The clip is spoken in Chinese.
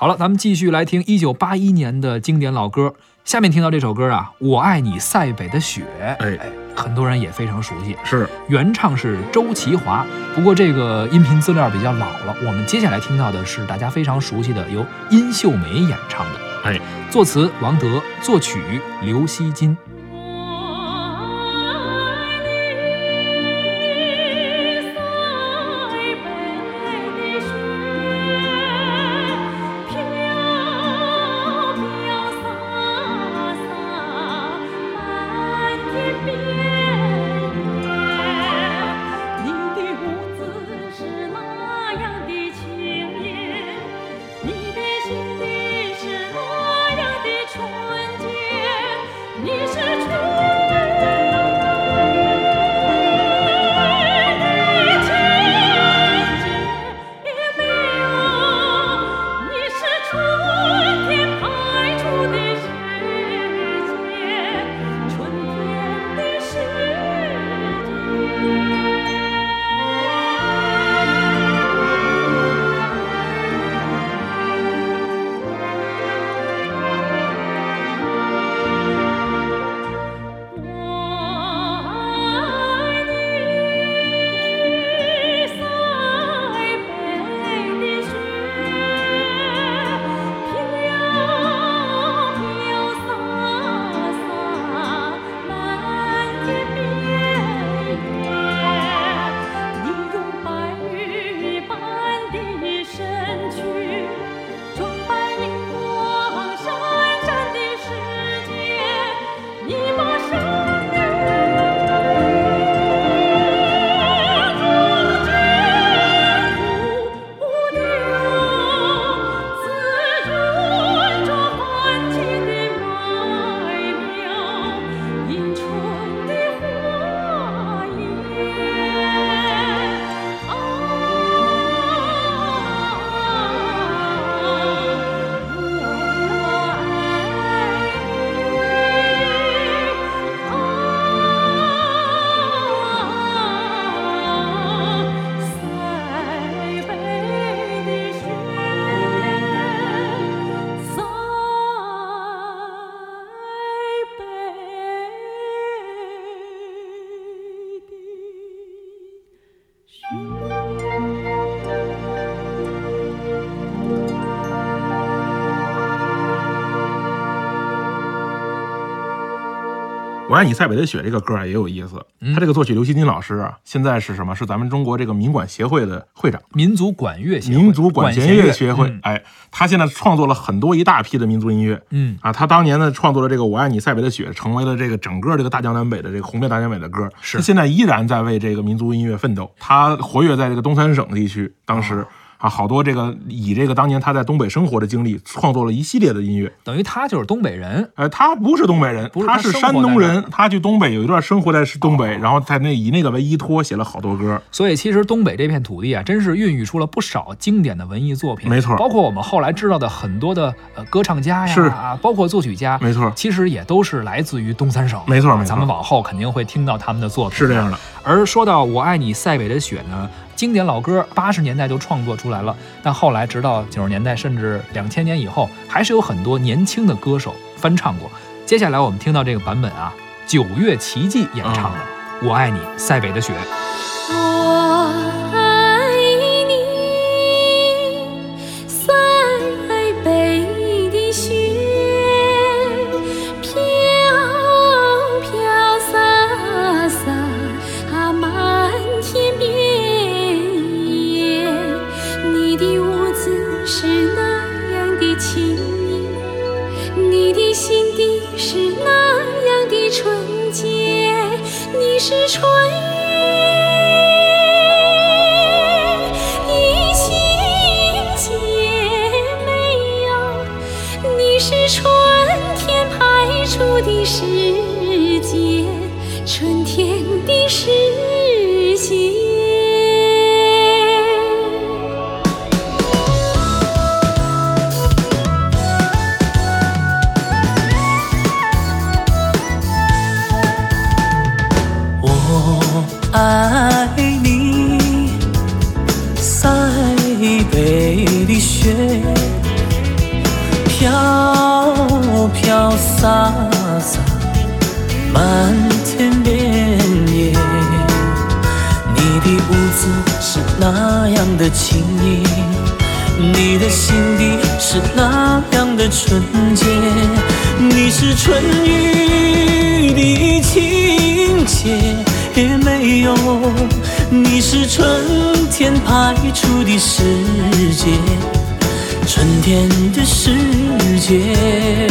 好了，咱们继续来听一九八一年的经典老歌。下面听到这首歌啊，《我爱你塞北的雪》，哎，很多人也非常熟悉。是原唱是周其华，不过这个音频资料比较老了。我们接下来听到的是大家非常熟悉的，由殷秀梅演唱的。哎，作词王德，作曲刘惜君。我爱你塞北的雪这个歌啊也有意思，他这个作曲刘惜君老师啊，现在是什么？是咱们中国这个民管协会的会长，民族管乐协会民族管弦乐协会。嗯哎，他现在创作了很多一大批的民族音乐，嗯啊，他当年呢创作了这个《我爱你塞北的雪》，成为了这个整个这个大江南北的这个红遍大江南北的歌。是他现在依然在为这个民族音乐奋斗，他活跃在这个东三省地区，当时。啊，好多这个以这个当年他在东北生活的经历，创作了一系列的音乐。等于他就是东北人，呃，他不是东北人，不是他他是山东人，他去东北有一段生活在东北，然后在那以那个为依托写了好多歌。所以其实东北这片土地啊，真是孕育出了不少经典的文艺作品。没错包括我们后来知道的很多的呃歌唱家呀，是啊，包括作曲家，没错其实也都是来自于东三省。没错没错咱们往后肯定会听到他们的作品。是这样的。而说到《我爱你塞北的雪》呢，经典老歌八十年代就创作出来了，但后来直到九十年代甚至两千年以后，还是有很多年轻的歌手翻唱过。接下来我们听到这个版本啊，九月奇迹演唱的《我爱你塞北的雪》。我爱你，塞北的雪，飘飘洒洒啊，满天遍你是春雨的情节没有，你是春天派出的使节，春天的时飘飘洒洒，漫天遍野。你的舞姿是那样的轻盈，你的心底是那样的纯洁。你是春雨的情节，也没有。你是春天派出的世界，春天的世界。